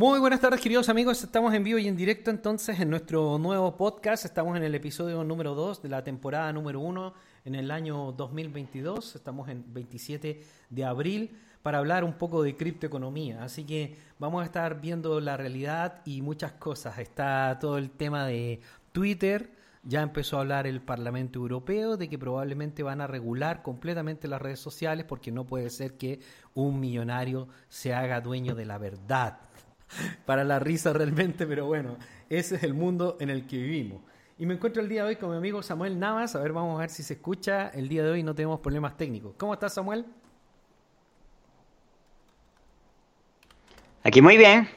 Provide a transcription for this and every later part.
Muy buenas tardes, queridos amigos. Estamos en vivo y en directo entonces en nuestro nuevo podcast. Estamos en el episodio número 2 de la temporada número 1 en el año 2022. Estamos en 27 de abril para hablar un poco de criptoeconomía. Así que vamos a estar viendo la realidad y muchas cosas. Está todo el tema de Twitter. Ya empezó a hablar el Parlamento Europeo de que probablemente van a regular completamente las redes sociales porque no puede ser que un millonario se haga dueño de la verdad para la risa realmente, pero bueno, ese es el mundo en el que vivimos. Y me encuentro el día de hoy con mi amigo Samuel Navas. A ver, vamos a ver si se escucha. El día de hoy no tenemos problemas técnicos. ¿Cómo estás, Samuel? Aquí muy bien.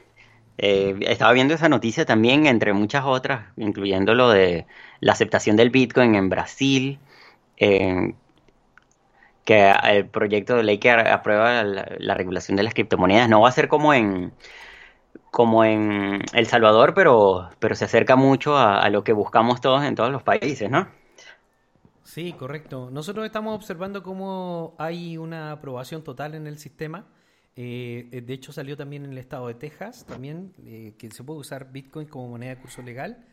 Eh, estaba viendo esa noticia también, entre muchas otras, incluyendo lo de la aceptación del Bitcoin en Brasil, que el proyecto de ley que aprueba la, regulación de las criptomonedas no va a ser como en como en El Salvador, pero, pero se acerca mucho a, lo que buscamos todos en todos los países, ¿no? Sí, correcto. Nosotros estamos observando cómo hay una aprobación total en el sistema. Eh, de hecho, salió también en el estado de Texas, también, eh, que se puede usar Bitcoin como moneda de curso legal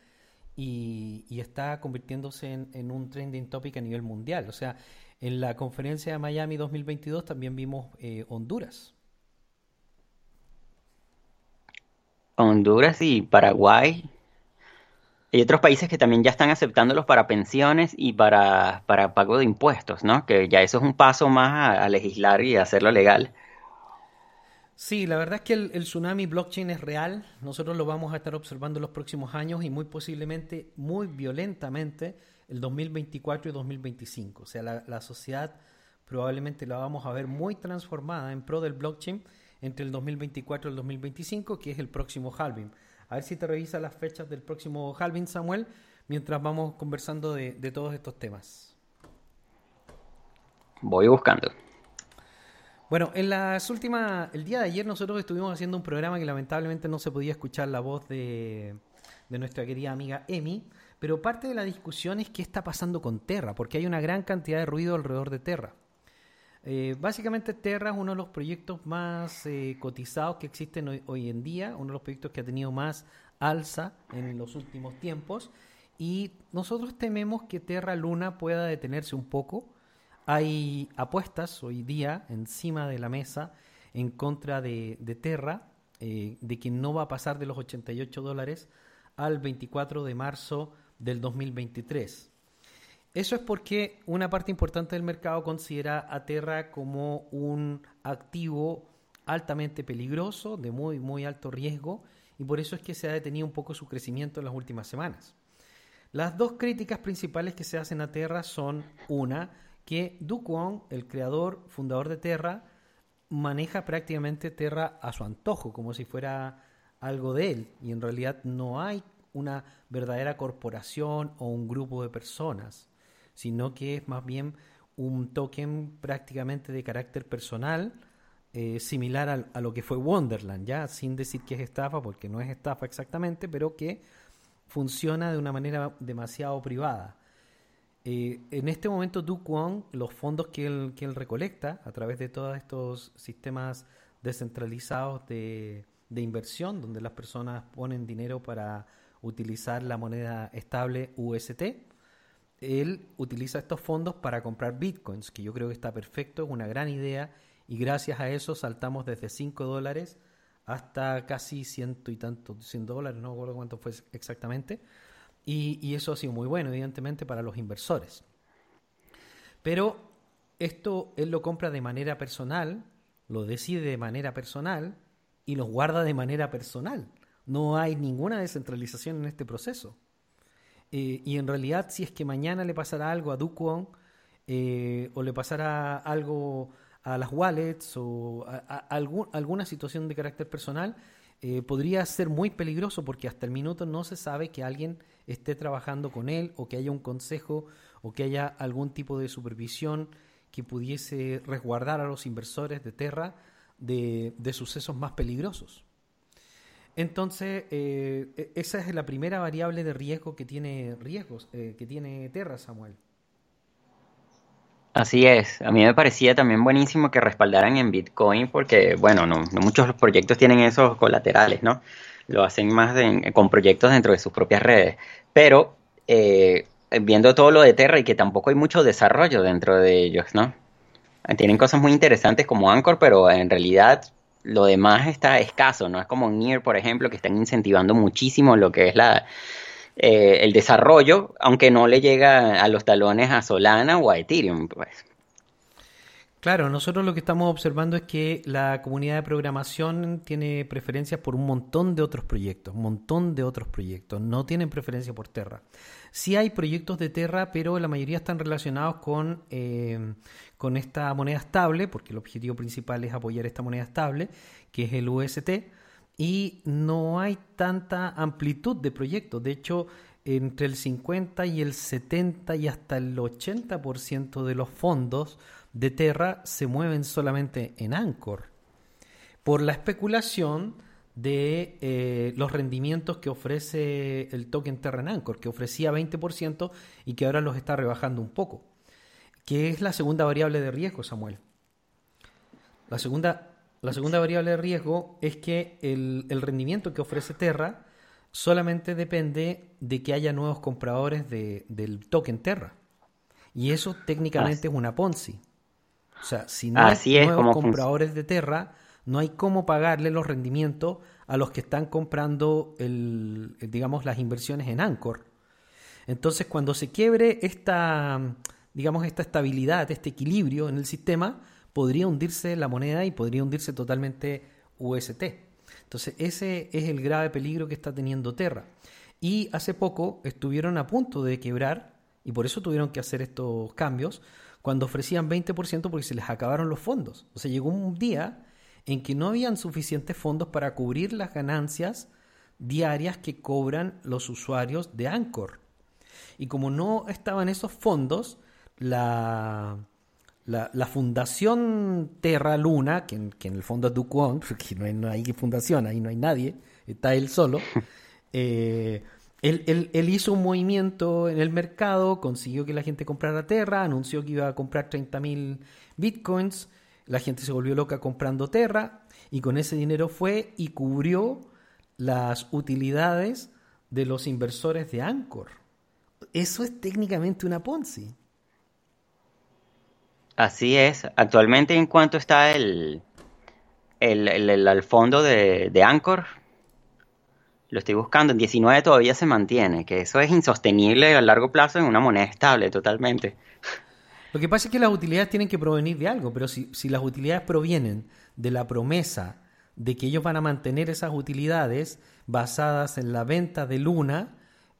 y, está convirtiéndose en, un trending topic a nivel mundial. O sea, en la conferencia de Miami 2022 también vimos eh, Honduras. Honduras y Paraguay. Hay otros países que también ya están aceptándolos para pensiones y para, para pago de impuestos, ¿no? Que ya eso es un paso más a, legislar y hacerlo legal. Sí, la verdad es que el, tsunami blockchain es real. Nosotros lo vamos a estar observando en los próximos años y muy posiblemente, muy violentamente, el 2024 y 2025. O sea, la, la sociedad probablemente la vamos a ver muy transformada en pro del blockchain entre el 2024 y el 2025, que es el próximo halving. A ver si te revisa las fechas del próximo halving, Samuel, mientras vamos conversando de, todos estos temas. Voy buscando. Bueno, en las últimas, el día de ayer nosotros estuvimos haciendo un programa que lamentablemente no se podía escuchar la voz de, nuestra querida amiga Emi, pero parte de la discusión es qué está pasando con Terra, porque hay una gran cantidad de ruido alrededor de Terra. Eh, básicamente Terra es uno de los proyectos más eh, cotizados que existen hoy, en día, uno de los proyectos que ha tenido más alza en los últimos tiempos y nosotros tememos que Terra Luna pueda detenerse un poco. Hay apuestas hoy día encima de la mesa en contra de, Terra, eh, de que no va a pasar de los 88 dólares al 24 de marzo del 2023. Eso es porque una parte importante del mercado considera a Terra como un activo altamente peligroso, de muy, muy alto riesgo, y por eso es que se ha detenido un poco su crecimiento en las últimas semanas. Las dos críticas principales que se hacen a Terra son, una, que Du Kwon, el creador, fundador de Terra, maneja prácticamente Terra a su antojo, como si fuera algo de él, y en realidad no hay una verdadera corporación o un grupo de personas sino que es más bien un token prácticamente de carácter personal, eh, similar a, lo que fue Wonderland, ya sin decir que es estafa, porque no es estafa exactamente, pero que funciona de una manera demasiado privada. Eh, en este momento, Du Kwon, los fondos que él, que él recolecta a través de todos estos sistemas descentralizados de, de inversión, donde las personas ponen dinero para utilizar la moneda estable UST, él utiliza estos fondos para comprar bitcoins, que yo creo que está perfecto, es una gran idea, y gracias a eso saltamos desde 5 dólares hasta casi ciento y tanto, 100 dólares, no recuerdo cuánto fue exactamente, y, y eso ha sido muy bueno, evidentemente, para los inversores. Pero esto él lo compra de manera personal, lo decide de manera personal y lo guarda de manera personal. No hay ninguna descentralización en este proceso. Eh, y en realidad, si es que mañana le pasara algo a Dukwon eh, o le pasara algo a las wallets o a, alguna situación de carácter personal, eh, podría ser muy peligroso porque hasta el minuto no se sabe que alguien esté trabajando con él o que haya un consejo o que haya algún tipo de supervisión que pudiese resguardar a los inversores de Terra de, sucesos más peligrosos. Entonces, eh, e, esa es la primera variable de riesgo que tiene riesgos, eh, que tiene Terra, Samuel. Así es, a mí me parecía también buenísimo que respaldaran en Bitcoin porque, bueno, no, no muchos proyectos tienen esos colaterales, ¿no? Lo hacen más con proyectos dentro de sus propias redes. Pero eh, viendo todo lo de Terra y que tampoco hay mucho desarrollo dentro de ellos, ¿no? Tienen cosas muy interesantes como Anchor, pero en realidad lo demás está escaso, ¿no? Es como Near, por ejemplo, que están incentivando muchísimo lo que es la, eh, el desarrollo, aunque no le llega a los talones a Solana o a Ethereum, pues. Claro, nosotros lo que estamos observando es que la comunidad de programación tiene preferencias por un montón de otros proyectos, un montón de otros proyectos, no tienen preferencia por Terra. Sí hay proyectos de Terra, pero la mayoría están relacionados con, eh, con esta moneda estable, porque el objetivo principal es apoyar esta moneda estable, que es el UST, y no hay tanta amplitud de proyectos. De hecho, entre el 50 y el 70 y hasta el 80% de los fondos de Terra se mueven solamente en Anchor, por la especulación de eh, los rendimientos que ofrece el token Terra en Anchor, que ofrecía 20% y que ahora los está rebajando un poco que es la segunda variable de riesgo, Samuel. La segunda, la segunda variable de riesgo es que el, rendimiento que ofrece Terra solamente depende de que haya nuevos compradores del token Terra. Y eso técnicamente es una Ponzi. O sea, si no hay nuevos compradores de Terra, no hay cómo pagarle los rendimientos a los que están comprando el, digamos, las inversiones en Anchor. Entonces, cuando se quiebre esta, digamos, esta estabilidad, este equilibrio en el sistema, podría hundirse la moneda y podría hundirse totalmente UST. Entonces, ese es el grave peligro que está teniendo Terra. Y hace poco estuvieron a punto de quebrar, y por eso tuvieron que hacer estos cambios, cuando ofrecían 20% porque se les acabaron los fondos. O sea, llegó un día en que no habían suficientes fondos para cubrir las ganancias diarias que cobran los usuarios de Anchor. Y como no estaban esos fondos, la, la, fundación Terra Luna, que en, el fondo es Duquon, porque no hay, no hay, fundación, ahí no hay nadie, está él solo, eh, él, él, hizo un movimiento en el mercado, consiguió que la gente comprara Terra, anunció que iba a comprar 30.000 bitcoins, la gente se volvió loca comprando Terra y con ese dinero fue y cubrió las utilidades de los inversores de Anchor. Eso es técnicamente una Ponzi. Así es. Actualmente, ¿en cuánto está el, el, el, fondo de, de, Anchor? Lo estoy buscando. En 19 todavía se mantiene, que eso es insostenible a largo plazo en una moneda estable totalmente. Lo que pasa es que las utilidades tienen que provenir de algo, pero si, si las utilidades provienen de la promesa de que ellos van a mantener esas utilidades basadas en la venta de Luna,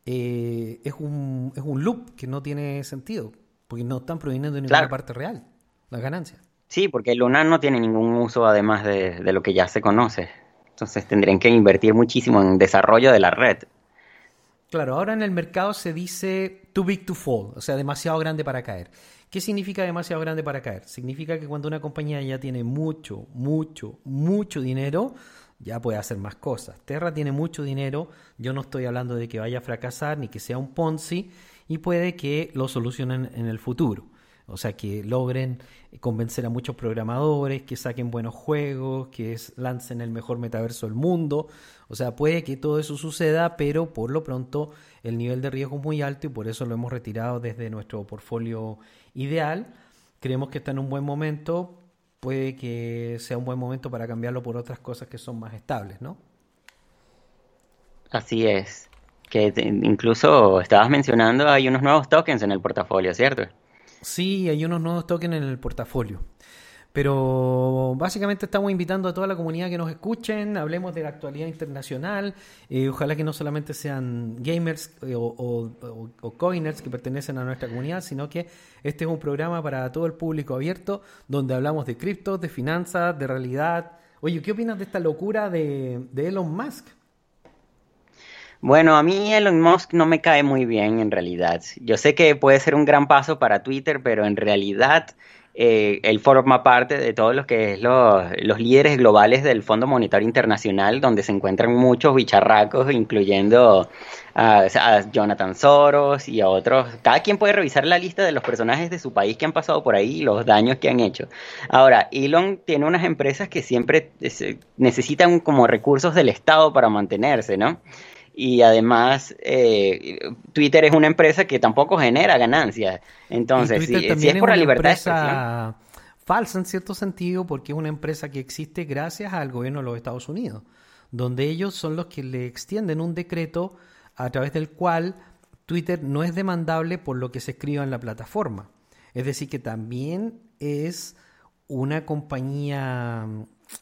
eh, es, un, es un loop que no tiene sentido porque no están proveniendo de ninguna parte real, las ganancias. Sí, porque Luna no tiene ningún uso además de, de, lo que ya se conoce. Entonces tendrían que invertir muchísimo en desarrollo de la red. Claro, ahora en el mercado se dice too big to fall, o sea, demasiado grande para caer. ¿Qué significa demasiado grande para caer? Significa que cuando una compañía ya tiene mucho, mucho, mucho dinero, ya puede hacer más cosas. Terra tiene mucho dinero, yo no estoy hablando de que vaya a fracasar ni que sea un Ponzi, y puede que lo solucionen en el futuro. O sea, que logren convencer a muchos programadores, que saquen buenos juegos, que lancen el mejor metaverso del mundo. O sea, puede que todo eso suceda, pero por lo pronto el nivel de riesgo es muy alto y por eso lo hemos retirado desde nuestro portfolio ideal. Creemos que está en un buen momento. Puede que sea un buen momento para cambiarlo por otras cosas que son más estables, ¿no? Así es que incluso estabas mencionando, hay unos nuevos tokens en el portafolio, ¿cierto? Sí, hay unos nuevos tokens en el portafolio. Pero básicamente estamos invitando a toda la comunidad que nos escuchen, hablemos de la actualidad internacional, eh, ojalá que no solamente sean gamers eh, o, coiners que pertenecen a nuestra comunidad, sino que este es un programa para todo el público abierto, donde hablamos de criptos, de finanzas, de realidad. Oye, ¿qué opinas de esta locura de Elon Musk? Bueno, a mí Elon Musk no me cae muy bien en realidad. Yo sé que puede ser un gran paso para Twitter, pero en realidad eh, él forma parte de todos los que es los, líderes globales del Fondo Monetario Internacional, donde se encuentran muchos bicharracos, incluyendo a, Jonathan Soros y a otros. Cada quien puede revisar la lista de los personajes de su país que han pasado por ahí y los daños que han hecho. Ahora, Elon tiene unas empresas que siempre necesitan como recursos del Estado para mantenerse, ¿no? Y además eh, Twitter es una empresa que tampoco genera ganancias. Entonces, si, es por la libertad de expresión. Falsa en cierto sentido porque es una empresa que existe gracias al gobierno de los Estados Unidos, donde ellos son los que le extienden un decreto a través del cual Twitter no es demandable por lo que se escriba en la plataforma. Es decir, que también es una compañía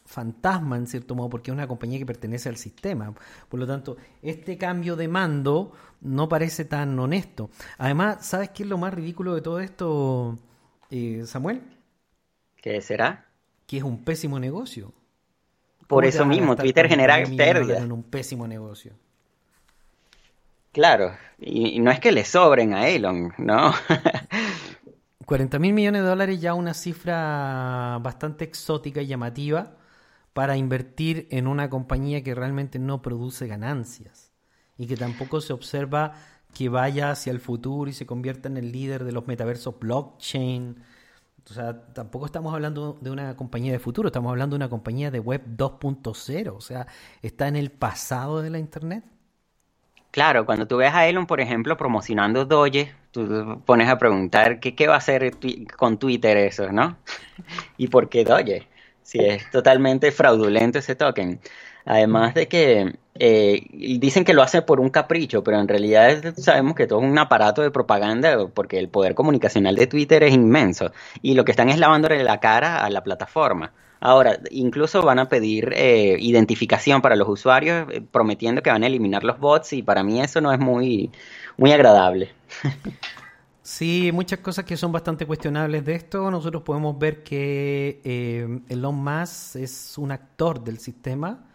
fantasma en cierto modo, porque es una compañía que pertenece al sistema. Por lo tanto, este cambio de mando no parece tan honesto. Además, ¿sabes qué es lo más ridículo de todo esto, eh, Samuel? ¿Qué será? Que es un pésimo negocio. Por eso mismo, Twitter genera pérdidas. En un pésimo negocio. Claro, y, no es que le sobren a Elon, ¿no? 40 mil millones de dólares ya una cifra bastante exótica y llamativa para invertir en una compañía que realmente no produce ganancias y que tampoco se observa que vaya hacia el futuro y se convierta en el líder de los metaversos blockchain. O sea, tampoco estamos hablando de una compañía de futuro, estamos hablando de una compañía de web 2.0, o sea, está en el pasado de la Internet. Claro, cuando tú ves a Elon, por ejemplo, promocionando Doge, tú pones a preguntar qué, qué va a hacer con Twitter eso, ¿no? ¿Y por qué Doge? Si es totalmente fraudulento ese token. Además de que eh, dicen que lo hace por un capricho, pero en realidad sabemos que todo es un aparato de propaganda porque el poder comunicacional de Twitter es inmenso y lo que están es lavándole la cara a la plataforma. Ahora, incluso van a pedir eh, identificación para los usuarios, eh, prometiendo que van a eliminar los bots y para mí eso no es muy, muy agradable. Sí, muchas cosas que son bastante cuestionables de esto. Nosotros podemos ver que eh, Elon Musk es un actor del sistema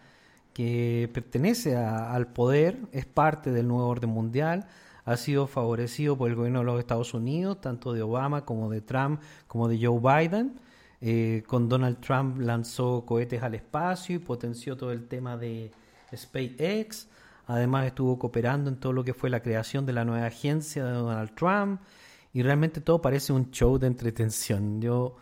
que pertenece al poder, es parte del nuevo orden mundial, ha sido favorecido por el gobierno de los Estados Unidos, tanto de Obama como de Trump, como de Joe Biden. Eh, con Donald Trump lanzó cohetes al espacio y potenció todo el tema de SpaceX. Además estuvo cooperando en todo lo que fue la creación de la nueva agencia de Donald Trump y realmente todo parece un show de entretención. Yo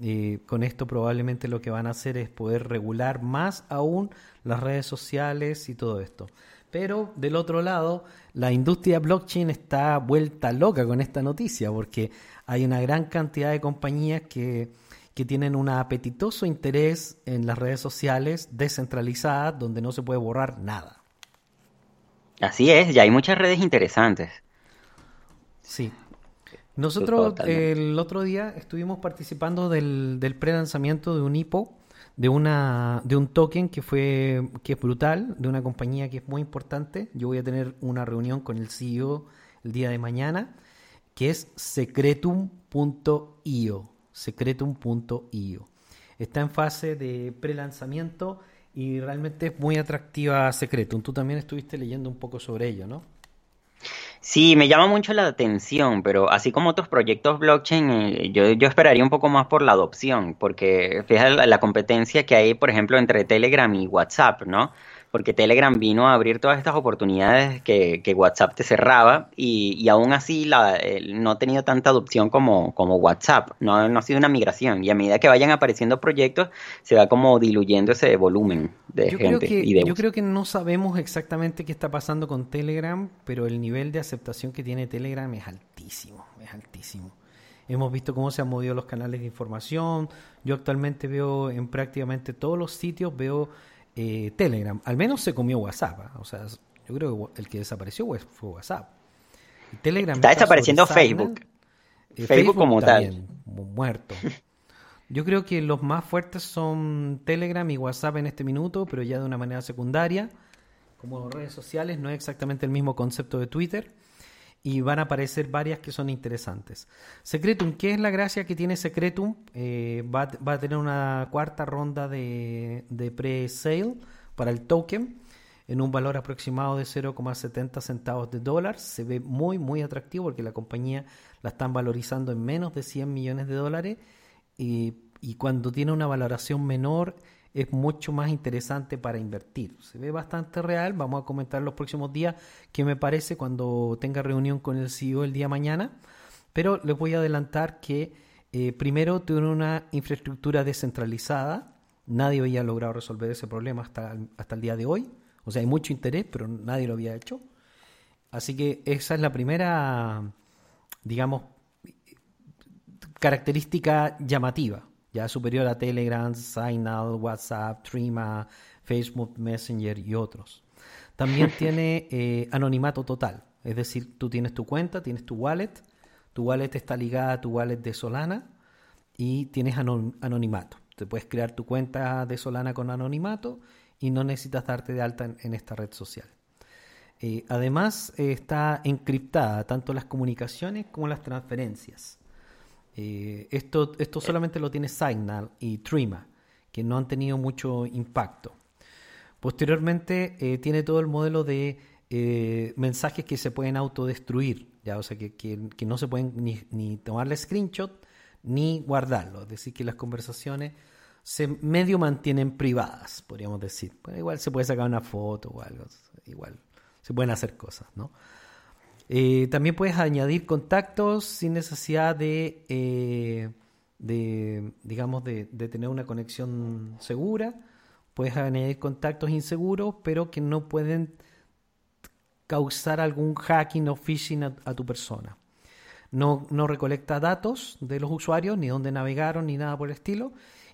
eh, con esto probablemente lo que van a hacer es poder regular más aún las redes sociales y todo esto. Pero del otro lado, la industria blockchain está vuelta loca con esta noticia porque hay una gran cantidad de compañías que, que tienen un apetitoso interés en las redes sociales descentralizadas donde no se puede borrar nada. Así es, ya hay muchas redes interesantes. Sí. Nosotros el otro día estuvimos participando del, del pre-lanzamiento de un IPO, de, una, de un token que, fue, que es brutal, de una compañía que es muy importante. Yo voy a tener una reunión con el CEO el día de mañana, que es secretum.io. Secretum.io. Está en fase de pre-lanzamiento y realmente es muy atractiva Secretum. Tú también estuviste leyendo un poco sobre ello, ¿no? Sí, me llama mucho la atención, pero así como otros proyectos blockchain, eh, yo, yo esperaría un poco más por la adopción, porque fíjate la competencia que hay, por ejemplo, entre Telegram y WhatsApp, ¿no? Porque Telegram vino a abrir todas estas oportunidades que, WhatsApp te cerraba y, aún así la, no ha tenido tanta adopción como, como WhatsApp, no, ha sido una migración y a medida que vayan apareciendo proyectos se va como diluyendo ese volumen de gente. y yo creo que no sabemos exactamente qué está pasando con Telegram, pero el nivel de aceptación que tiene Telegram es altísimo, es altísimo. Hemos visto cómo se han movido los canales de información. Yo actualmente veo en prácticamente todos los sitios, veo eh, Telegram. Al menos se comió WhatsApp. ¿ah? O sea, yo creo que el que desapareció fue WhatsApp. Telegram está, desapareciendo Facebook. Eh, Facebook. como tal. Muerto. Yo creo que los más fuertes son Telegram y WhatsApp en este minuto, pero ya de una manera secundaria. Como redes sociales, no es exactamente el mismo concepto de Twitter y van a aparecer varias que son interesantes. Secretum, ¿qué es la gracia que tiene Secretum? Eh, va, a tener una cuarta ronda de, pre-sale para el token en un valor aproximado de 0,70 centavos de dólar. Se ve muy, muy atractivo porque la compañía la están valorizando en menos de 100 millones de dólares y, y cuando tiene una valoración menor es mucho más interesante para invertir. Se ve bastante real, vamos a comentar los próximos días qué me parece cuando tenga reunión con el CEO el día mañana, pero les voy a adelantar que eh, primero tiene una infraestructura descentralizada, nadie había logrado resolver ese problema hasta, hasta el día de hoy, o sea, hay mucho interés, pero nadie lo había hecho. Así que esa es la primera, digamos, característica llamativa ya superior a Telegram, Signal, WhatsApp, Trima, Facebook Messenger y otros. También tiene eh, anonimato total, es decir, tú tienes tu cuenta, tienes tu wallet, tu wallet está ligada a tu wallet de Solana y tienes anonimato. Te puedes crear tu cuenta de Solana con anonimato y no necesitas darte de alta en, esta red social. Eh, además, está encriptada tanto las comunicaciones como las transferencias. Eh, esto, esto solamente lo tiene Signal y Trima, que no han tenido mucho impacto. Posteriormente eh, tiene todo el modelo de eh, mensajes que se pueden autodestruir, ya, o sea que, que, no se pueden ni, ni tomarle screenshot ni guardarlo, es decir, que las conversaciones se medio mantienen privadas, podríamos decir. igual se puede sacar una foto o algo, igual se pueden hacer cosas, ¿no? Eh, también puedes añadir contactos sin necesidad de, eh, digamos, de, tener una conexión segura. Puedes añadir contactos inseguros, pero que no pueden causar algún hacking o phishing a, tu persona. No, no, recolecta datos de los usuarios, ni dónde navegaron, ni nada por el estilo.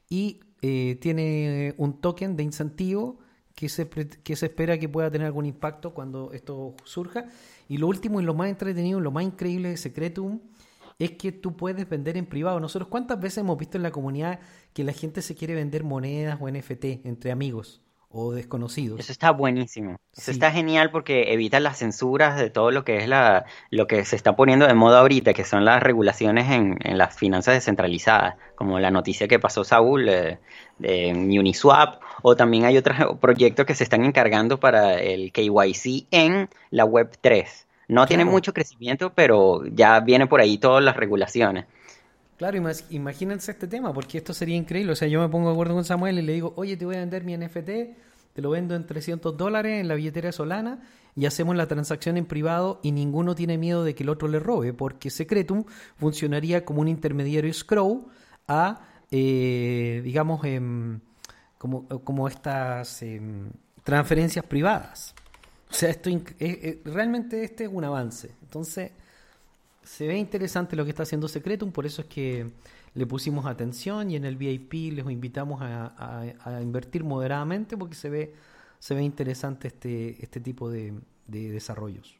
Y eh, tiene un token de incentivo que se, que se espera que pueda tener algún impacto cuando esto surja y lo último y lo más entretenido, lo más increíble de Secretum es que tú puedes vender en privado. Nosotros, ¿cuántas veces hemos visto en la comunidad que la gente se quiere vender monedas o NFT entre amigos? O desconocidos. Eso está buenísimo. Eso está genial porque evita las censuras de todo lo que es la lo que se está poniendo de moda ahorita, que son las regulaciones en, en las finanzas descentralizadas, como la noticia que pasó Saúl eh, de Uniswap, o también hay otros proyectos que se están encargando para el KYC en la Web 3. No tiene mucho crecimiento, pero ya viene por ahí todas las regulaciones. Claro, imagínense este tema, porque esto sería increíble. O sea, yo me pongo de acuerdo con Samuel y le digo, oye, te voy a vender mi NFT, te lo vendo en 300 dólares en la billetera Solana y hacemos la transacción en privado y ninguno tiene miedo de que el otro le robe, porque Secretum funcionaría como un intermediario Scroll a, eh, digamos, em, como, como estas em, transferencias privadas. O sea, esto eh, eh, realmente este es un avance. Entonces, se ve interesante lo que está haciendo Secretum, por eso es que le pusimos atención y en el VIP les invitamos a, invertir moderadamente porque se ve, se ve interesante este, este tipo de, desarrollos.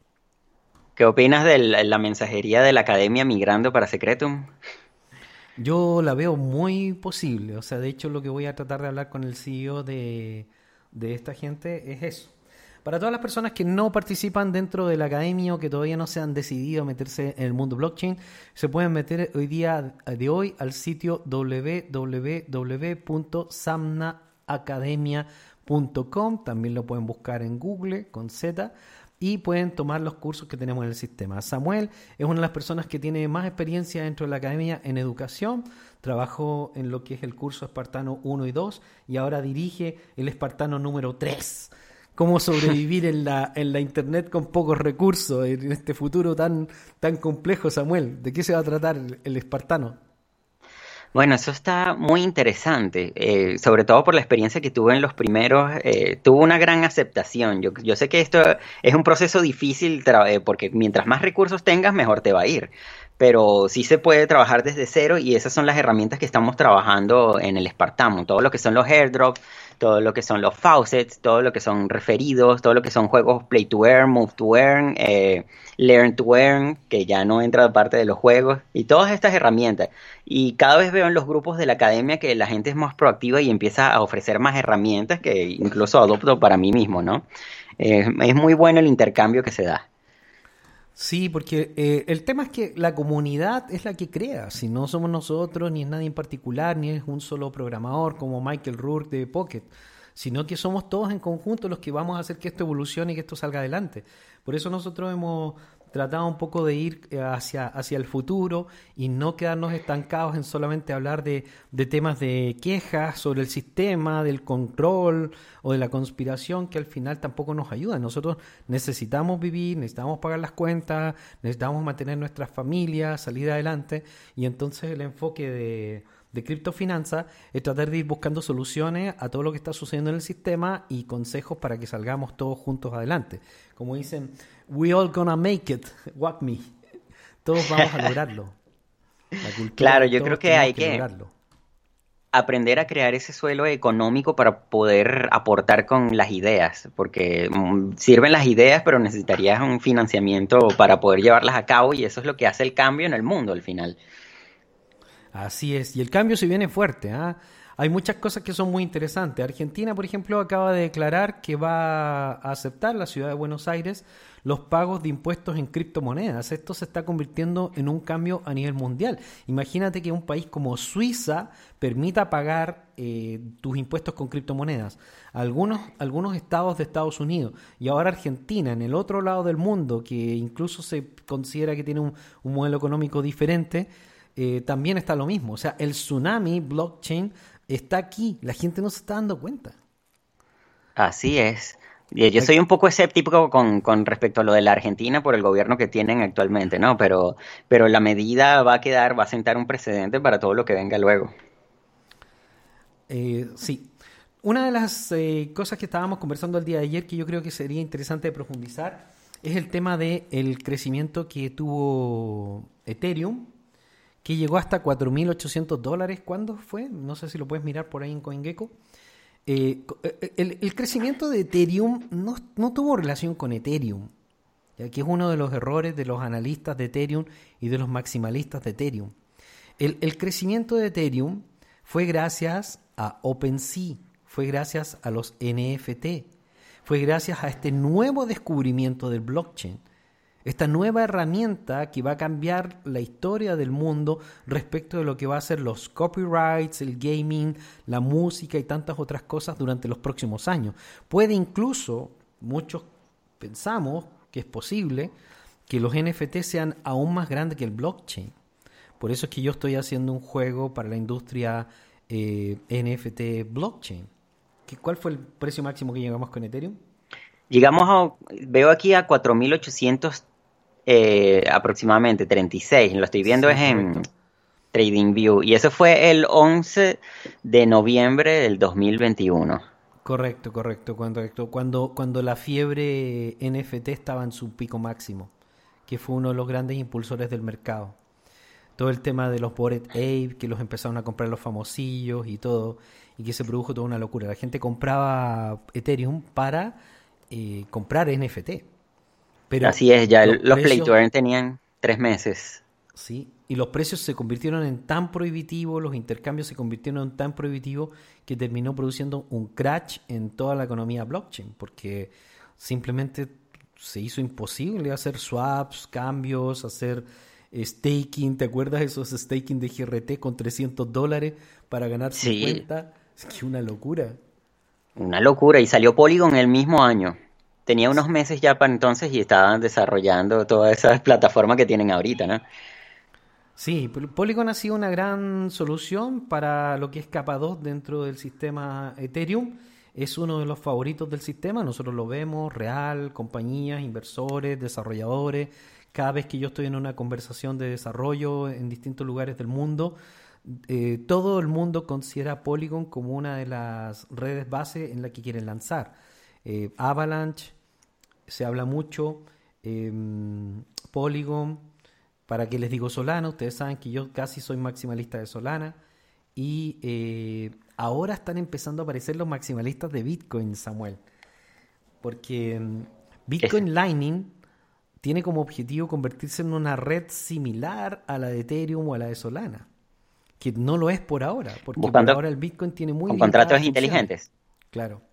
¿Qué opinas de la, mensajería de la academia migrando para Secretum? Yo la veo muy posible, o sea, de hecho lo que voy a tratar de hablar con el CEO de, de esta gente es eso para todas las personas que no participan dentro de la academia o que todavía no se han decidido a meterse en el mundo blockchain, se pueden meter hoy día de hoy al sitio www.samnaacademia.com. También lo pueden buscar en Google con Z y pueden tomar los cursos que tenemos en el sistema. Samuel es una de las personas que tiene más experiencia dentro de la academia en educación. Trabajó en lo que es el curso espartano 1 y 2 y ahora dirige el espartano número 3 cómo sobrevivir en la, en la internet con pocos recursos en este futuro tan, tan complejo, Samuel. ¿De qué se va a tratar el, espartano? Bueno, eso está muy interesante, eh, sobre todo por la experiencia que tuve en los primeros, eh, tuvo una gran aceptación. Yo, yo, sé que esto es un proceso difícil eh, porque mientras más recursos tengas, mejor te va a ir. Pero sí se puede trabajar desde cero y esas son las herramientas que estamos trabajando en el Espartano. Todo lo que son los airdrops, todo lo que son los faucets, todo lo que son referidos, todo lo que son juegos play to earn, move to earn, eh, learn to earn, que ya no entra parte de los juegos, y todas estas herramientas. Y cada vez veo en los grupos de la academia que la gente es más proactiva y empieza a ofrecer más herramientas que incluso adopto para mí mismo, ¿no? Eh, es muy bueno el intercambio que se da. Sí, porque eh, el tema es que la comunidad es la que crea, si no somos nosotros, ni es nadie en particular, ni es un solo programador como Michael Rourke de Pocket, sino que somos todos en conjunto los que vamos a hacer que esto evolucione y que esto salga adelante. Por eso nosotros hemos trataba un poco de ir eh, hacia, hacia el futuro y no quedarnos estancados en solamente hablar de, de temas de quejas sobre el sistema, del control o de la conspiración que al final tampoco nos ayuda. Nosotros necesitamos vivir, necesitamos pagar las cuentas, necesitamos mantener nuestras familias, salir adelante y entonces el enfoque de de criptofinanza es tratar de ir buscando soluciones a todo lo que está sucediendo en el sistema y consejos para que salgamos todos juntos adelante. Como dicen, we all gonna make it, walk me. Todos vamos a lograrlo. claro, yo creo que hay que, aprender a crear ese suelo económico para poder aportar con las ideas, porque mm, sirven las ideas, pero necesitarías un financiamiento para poder llevarlas a cabo y eso es lo que hace el cambio en el mundo al final. Así es, y el cambio se viene fuerte. ¿ah? Hay muchas cosas que son muy interesantes. Argentina, por ejemplo, acaba de declarar que va a aceptar la ciudad de Buenos Aires los pagos de impuestos en criptomonedas. Esto se está convirtiendo en un cambio a nivel mundial. Imagínate que un país como Suiza permita pagar eh, tus impuestos con criptomonedas. Algunos, algunos estados de Estados Unidos y ahora Argentina, en el otro lado del mundo, que incluso se considera que tiene un modelo económico diferente, eh, también está lo mismo. O sea, el tsunami blockchain está aquí, la gente no se está dando cuenta. Así es. Yo soy un poco escéptico con, con, respecto a lo de la Argentina por el gobierno que tienen actualmente, ¿no? Pero, pero la medida va a quedar, va a sentar un precedente para todo lo que venga luego. Eh, sí. Una de las eh, cosas que estábamos conversando el día de ayer que yo creo que sería interesante profundizar es el tema del el crecimiento que tuvo Ethereum que llegó hasta 4.800 dólares. ¿Cuándo fue? No sé si lo puedes mirar por ahí en CoinGecko. Eh, eh, el, crecimiento de Ethereum no, tuvo relación con Ethereum, ya que es uno de los errores de los analistas de Ethereum y de los maximalistas de Ethereum. El crecimiento de Ethereum fue gracias a OpenSea, fue gracias a los NFT, fue gracias a este nuevo descubrimiento del blockchain esta nueva herramienta que va a cambiar la historia del mundo respecto de lo que va a ser los copyrights, el gaming, la música y tantas otras cosas durante los próximos años. Puede incluso, muchos pensamos que es posible, que los NFT sean aún más grandes que el blockchain. Por eso es que yo estoy haciendo un juego para la industria eh, NFT blockchain. ¿Cuál fue el precio máximo que llegamos con Ethereum? Llegamos a, veo aquí a 4.800 eh, aproximadamente 36, lo estoy viendo es en TradingView, y eso fue el 11 de noviembre del 2021. Correcto, correcto, correcto. Cuando, cuando la fiebre NFT estaba en su pico máximo, que fue uno de los grandes impulsores del mercado. Todo el tema de los Bored Ape, que los empezaron a comprar los famosillos y todo, y que se produjo toda una locura. La gente compraba Ethereum para eh, comprar NFT. Así es, ya los, Earn tenían tres meses. Sí, y los precios se convirtieron en tan prohibitivos, los intercambios se convirtieron en tan prohibitivos que terminó produciendo un crash en toda la economía blockchain, porque simplemente se hizo imposible hacer swaps, cambios, hacer staking, ¿te acuerdas esos staking de GRT con 300 dólares para ganar 50? Es que una locura. Una locura, y salió Polygon el mismo año tenía unos meses ya para entonces y estaban desarrollando todas esas plataformas que tienen ahorita, ¿no? Sí, Polygon ha sido una gran solución para lo que es capa 2 dentro del sistema Ethereum. Es uno de los favoritos del sistema, nosotros lo vemos, real, compañías, inversores, desarrolladores. Cada vez que yo estoy en una conversación de desarrollo en distintos lugares del mundo, eh, todo el mundo considera Polygon como una de las redes base en la que quieren lanzar. Eh, Avalanche, se habla mucho, em, Polygon, para que les digo Solana, ustedes saben que yo casi soy maximalista de Solana, y eh, ahora están empezando a aparecer los maximalistas de Bitcoin, Samuel, porque em, Bitcoin Lightning tiene como objetivo convertirse en una red similar a la de Ethereum o a la de Solana, que no lo es por ahora, porque por ahora el Bitcoin tiene muy... Con contratos inteligentes. Claro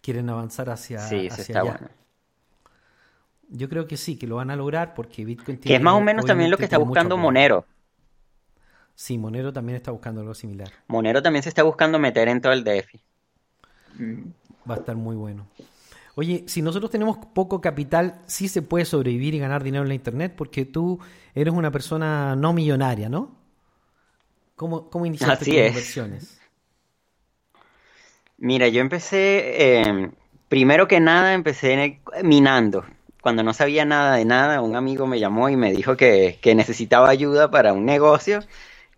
quieren avanzar hacia, sí, hacia allá. Yo creo que sí, que lo van a lograr porque Bitcoin tiene... Que es más o menos también lo que está buscando Monero. Sí, Monero también está buscando algo similar. Monero también se está buscando meter en todo el DeFi. Va a estar muy bueno. Oye, si nosotros tenemos poco capital, sí se puede sobrevivir y ganar dinero en la Internet porque tú eres una persona no millonaria, ¿no? ¿Cómo, cómo iniciaste tus inversiones? Mira, yo empecé, eh, primero que nada, empecé minando. Cuando no sabía nada de nada, un amigo me llamó y me dijo que, que necesitaba ayuda para un negocio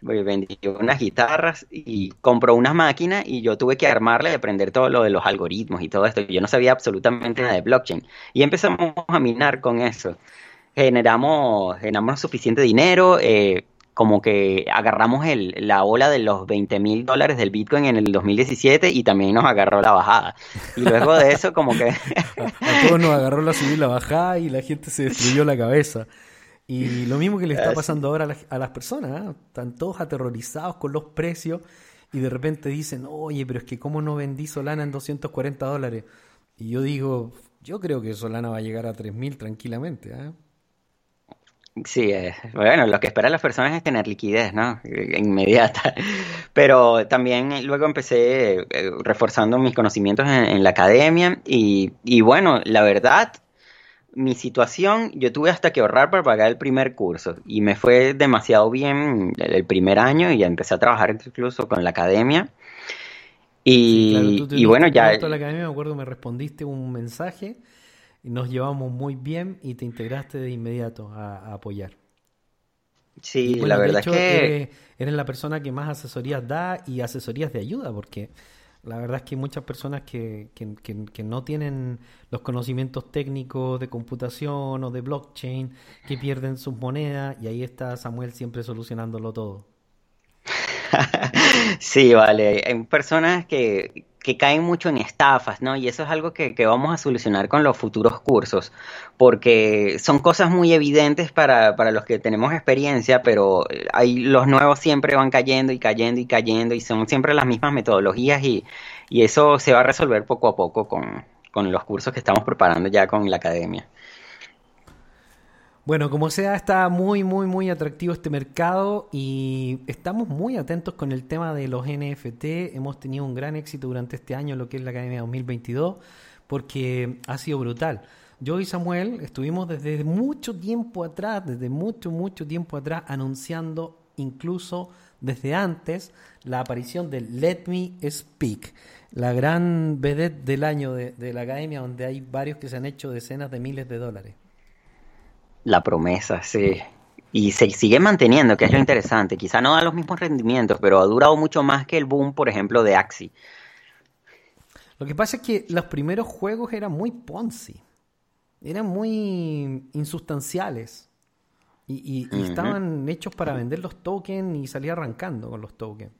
vendí unas guitarras y compró unas máquinas y yo tuve que armarle y aprender todo lo de los algoritmos y todo esto. Yo no sabía absolutamente nada de blockchain. Y empezamos a minar con eso. Generamos, generamos suficiente dinero, eh, como que agarramos el, la ola de los 20 mil dólares del Bitcoin en el 2017 y también nos agarró la bajada. Y luego de eso como que... a todos nos agarró la subida y la bajada y la gente se destruyó la cabeza. Y lo mismo que le está pasando ahora a, las personas, ¿eh? están todos aterrorizados con los precios y de repente dicen, oye, pero es que cómo no vendí Solana en 240 dólares. Y yo digo, yo creo que Solana va a llegar a 3.000 tranquilamente. ¿eh? Sí, eh, bueno, lo que esperan las personas es tener liquidez, ¿no? Inmediata. Pero también luego empecé eh, reforzando mis conocimientos en, la academia y, y, bueno, la verdad, mi situación, yo tuve hasta que ahorrar para pagar el primer curso y me fue demasiado bien el primer año y empecé a trabajar incluso con la academia. Y, bueno, ya... la academia, me acuerdo, me respondiste un mensaje y nos llevamos muy bien y te integraste de inmediato a, apoyar. Sí, la verdad es que... eres la persona que más asesorías da y asesorías de ayuda porque la verdad es que hay muchas personas que, que, no tienen los conocimientos técnicos de computación o de blockchain, que pierden sus monedas y ahí está Samuel siempre solucionándolo todo. sí, vale. Hay personas que, que caen mucho en estafas, ¿no? Y eso es algo que, vamos a solucionar con los futuros cursos, porque son cosas muy evidentes para, para los que tenemos experiencia, pero hay, los nuevos siempre van cayendo y cayendo y cayendo y son siempre las mismas metodologías y, y eso se va a resolver poco a poco con, con los cursos que estamos preparando ya con la academia. Bueno, como sea, está muy, muy, muy atractivo este mercado y estamos muy atentos con el tema de los NFT. Hemos tenido un gran éxito durante este año, lo que es la Academia 2022, porque ha sido brutal. Yo y Samuel estuvimos desde mucho tiempo atrás, desde mucho, mucho tiempo atrás, anunciando incluso desde antes la aparición de Let Me Speak, la gran vedette del año de, de la academia, donde hay varios que se han hecho decenas de miles de dólares. La promesa, sí. Y se sigue manteniendo, que es lo interesante. Quizá no da los mismos rendimientos, pero ha durado mucho más que el boom, por ejemplo, de Axie. Lo que pasa es que los primeros juegos eran muy Ponzi. Eran muy insustanciales. Y, estaban hechos para vender los tokens y salir arrancando con los tokens.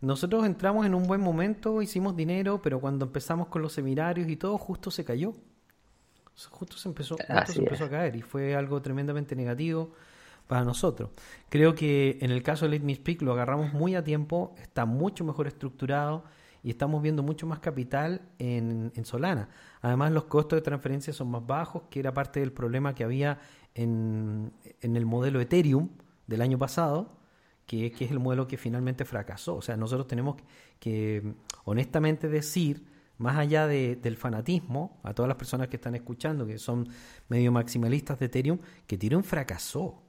Nosotros entramos en un buen momento, hicimos dinero, pero cuando empezamos con los seminarios y todo, justo se cayó. Justo se empezó, justo se empezó a caer y fue algo tremendamente negativo para nosotros. Creo que en el caso de Let Me Speak lo agarramos muy a tiempo, está mucho mejor estructurado y estamos viendo mucho más capital en, Solana. Además, los costos de transferencia son más bajos, que era parte del problema que había en, en el modelo Ethereum del año pasado, que, que, es el modelo que finalmente fracasó. O sea, nosotros tenemos que honestamente decir más allá del fanatismo, a todas las personas que están escuchando, que son medio maximalistas de Ethereum, que Ethereum fracasó.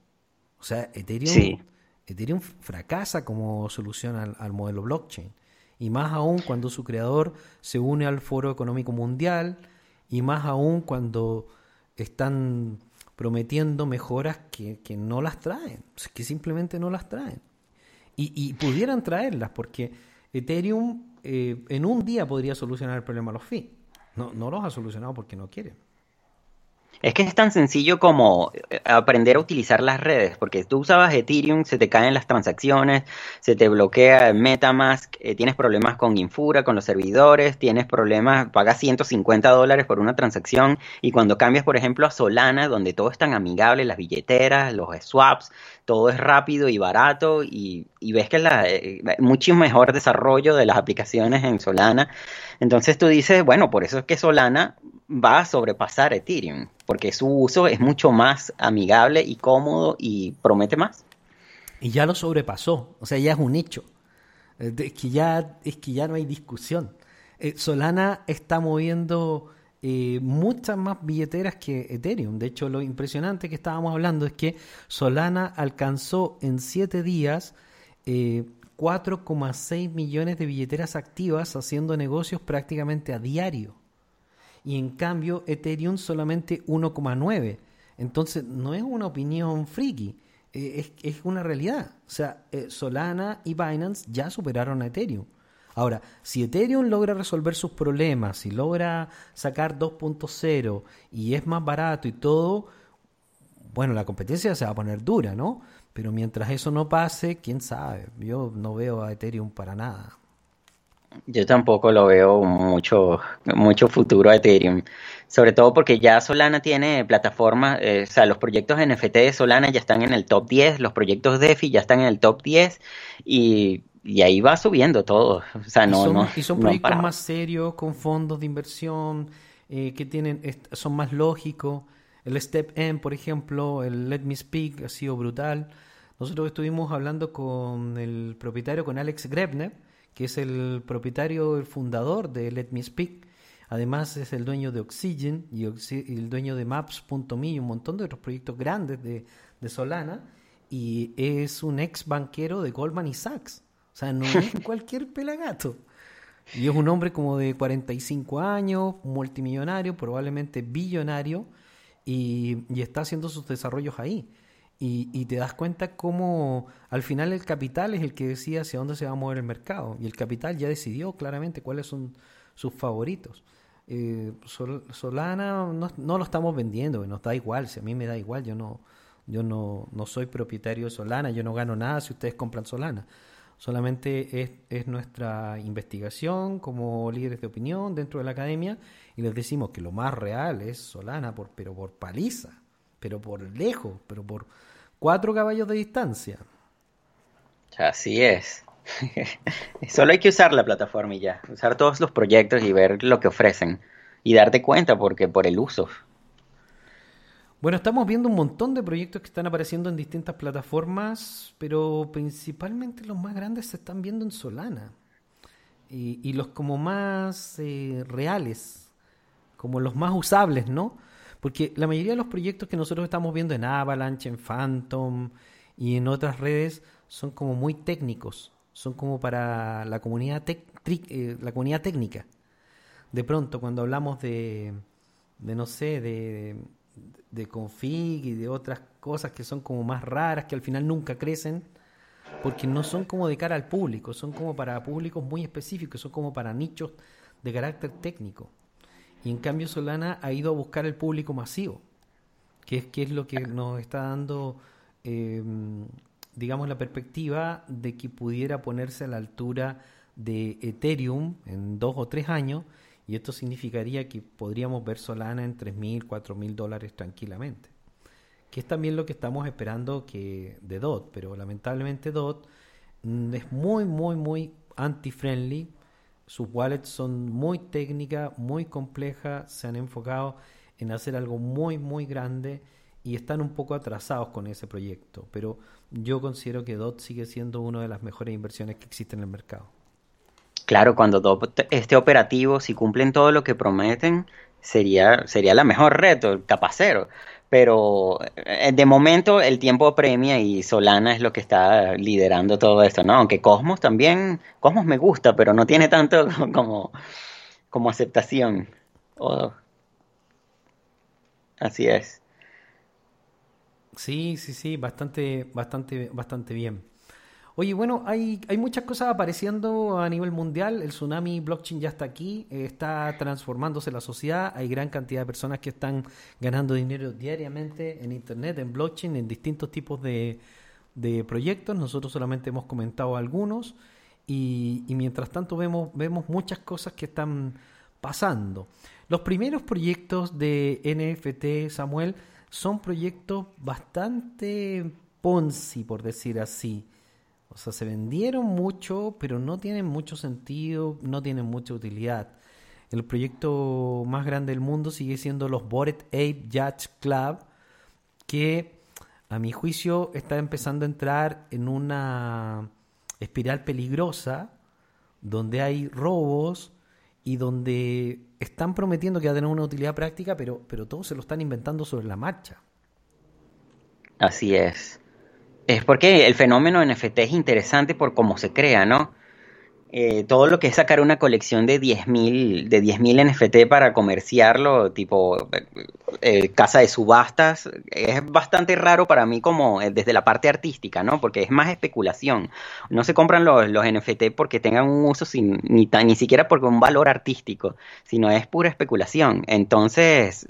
O sea, Ethereum, Ethereum fracasa como solución al, modelo blockchain. Y más aún cuando su creador se une al Foro Económico Mundial, y más aún cuando están prometiendo mejoras que, no las traen, que simplemente no las traen. Y, y pudieran traerlas, porque Ethereum eh, en un día podría solucionar el problema de los fees. No, no los ha solucionado porque no quieren. Es que es tan sencillo como eh, aprender a utilizar las redes, porque tú usabas Ethereum, se te caen las transacciones, se te bloquea Metamask, eh, tienes problemas con Infura, con los servidores, tienes problemas, pagas 150 dólares por una transacción y cuando cambias, por ejemplo, a Solana, donde todo es tan amigable, las billeteras, los swaps, todo es rápido y barato y, ves que la, eh, mucho mejor desarrollo de las aplicaciones en Solana. Entonces tú dices, bueno, por eso es que Solana va a sobrepasar Ethereum, porque su uso es mucho más amigable y cómodo y promete más. Y ya lo sobrepasó, o sea, ya es un hecho. Es que ya, es que ya no hay discusión. Eh, Solana está moviendo eh, muchas más billeteras que Ethereum. De hecho, lo impresionante que estábamos hablando es que Solana alcanzó en 7 días 4,6 eh, millones de billeteras activas haciendo negocios prácticamente a diario. Y en cambio, Ethereum solamente 1,9. Entonces, no es una opinión friki, eh, es, una realidad. O sea, Solana y Binance ya superaron a Ethereum. Ahora, si Ethereum logra resolver sus problemas, si logra sacar 2.0 y es más barato y todo, bueno, la competencia se va a poner dura, ¿no? Pero mientras eso no pase, quién sabe. Yo no veo a Ethereum para nada. Yo tampoco lo veo mucho, mucho futuro a Ethereum. Sobre todo porque ya Solana tiene plataformas, eh, o sea, los proyectos NFT de Solana ya están en el top 10, los proyectos DeFi ya están en el top 10 y y ahí va subiendo todo. O sea, no, y son, no, y son proyectos más serios, con fondos de inversión, eh, que tienen, son más lógicos. El Step M, por ejemplo, el Let Me Speak ha sido brutal. Nosotros estuvimos hablando con el propietario, con Alex Grebner, que es el propietario, el fundador de Let Me Speak. Además es el dueño de Oxygen y, el dueño de Maps.me y un montón de otros proyectos grandes de, de Solana. Y es un ex banquero de Goldman y Sachs. O sea, no es cualquier pelagato. Y es un hombre como de 45 años, multimillonario, probablemente billonario, y, está haciendo sus desarrollos ahí. Y, te das cuenta cómo al final el capital es el que decide hacia dónde se va a mover el mercado. Y el capital ya decidió claramente cuáles son sus favoritos. Eh, Solana no, no, lo estamos vendiendo, nos da igual, si a mí me da igual, yo no, yo no, no soy propietario de Solana, yo no gano nada si ustedes compran Solana. Solamente es, es, nuestra investigación como líderes de opinión dentro de la academia y les decimos que lo más real es Solana, por, pero por paliza, pero por lejos, pero por cuatro caballos de distancia. Así es. Solo hay que usar la plataforma y ya, usar todos los proyectos y ver lo que ofrecen y darte cuenta porque por el uso. Bueno, estamos viendo un montón de proyectos que están apareciendo en distintas plataformas, pero principalmente los más grandes se están viendo en Solana. Y, los como más eh, reales, como los más usables, ¿no? Porque la mayoría de los proyectos que nosotros estamos viendo en Avalanche, en Phantom y en otras redes son como muy técnicos, son como para la comunidad, eh, la comunidad técnica. De pronto, cuando hablamos de, de no sé, de de config y de otras cosas que son como más raras, que al final nunca crecen, porque no son como de cara al público, son como para públicos muy específicos, son como para nichos de carácter técnico. Y en cambio Solana ha ido a buscar el público masivo, que es, que es lo que nos está dando, em, digamos, la perspectiva de que pudiera ponerse a la altura de Ethereum en dos o tres años y esto significaría que podríamos ver Solana en 3.000, 4.000 dólares tranquilamente. Que es también lo que estamos esperando que de DOT, pero lamentablemente DOT mm, es muy, muy, muy anti-friendly. Sus wallets son muy técnicas, muy complejas, se han enfocado en hacer algo muy, muy grande y están un poco atrasados con ese proyecto. Pero yo considero que DOT sigue siendo una de las mejores inversiones que existen en el mercado. Claro, cuando esté operativo, si cumplen todo lo que prometen, sería, sería la mejor reto, el capacero. Pero eh, de momento el tiempo premia y Solana es lo que está liderando todo esto, ¿no? Aunque Cosmos también, Cosmos me gusta, pero no tiene tanto como, como aceptación. Así es. Sí, sí, sí, bastante, bastante, bastante bien. Oye, bueno, hay, hay muchas cosas apareciendo a nivel mundial. El tsunami blockchain ya está aquí, eh, está transformándose la sociedad. Hay gran cantidad de personas que están ganando dinero diariamente en Internet, en blockchain, en distintos tipos de, de proyectos. Nosotros solamente hemos comentado algunos. Y, y mientras tanto vemos, vemos muchas cosas que están pasando. Los primeros proyectos de NFT, Samuel, son proyectos bastante Ponzi, por decir así. O sea, se vendieron mucho, pero no tienen mucho sentido, no tienen mucha utilidad. El proyecto más grande del mundo sigue siendo los Bored Ape Yacht Club, que a mi juicio está empezando a entrar en una espiral peligrosa donde hay robos y donde están prometiendo que va a tener una utilidad práctica, pero, pero todos se lo están inventando sobre la marcha. Así es. Es porque el fenómeno NFT es interesante por cómo se crea, ¿no? Eh, todo lo que es sacar una colección de 10.000 de 10.000 NFT para comerciarlo, tipo eh, casa de subastas, es bastante raro para mí como eh, desde la parte artística, ¿no? Porque es más especulación. No se compran los, los NFT porque tengan un uso sin, ni, ni siquiera porque un valor artístico, sino es pura especulación. Entonces,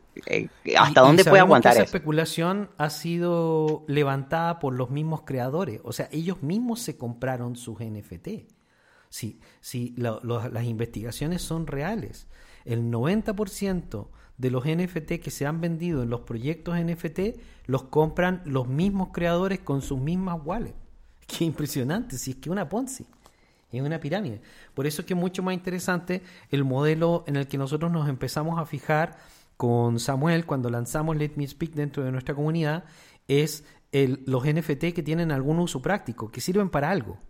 ¿hasta dónde puede aguantar que esa especulación ha sido levantada por los mismos creadores, o sea, ellos mismos se compraron sus NFT si, si las investigaciones son reales, el 90% de los NFT que se han vendido en los proyectos NFT los compran los mismos creadores con sus mismas wallets. Qué impresionante, si es que una Ponzi, es una pirámide. Por eso es que es mucho más interesante el modelo en el que nosotros nos empezamos a fijar con Samuel cuando lanzamos Let Me Speak dentro de nuestra comunidad, es el, los NFT que tienen algún uso práctico, que sirven para algo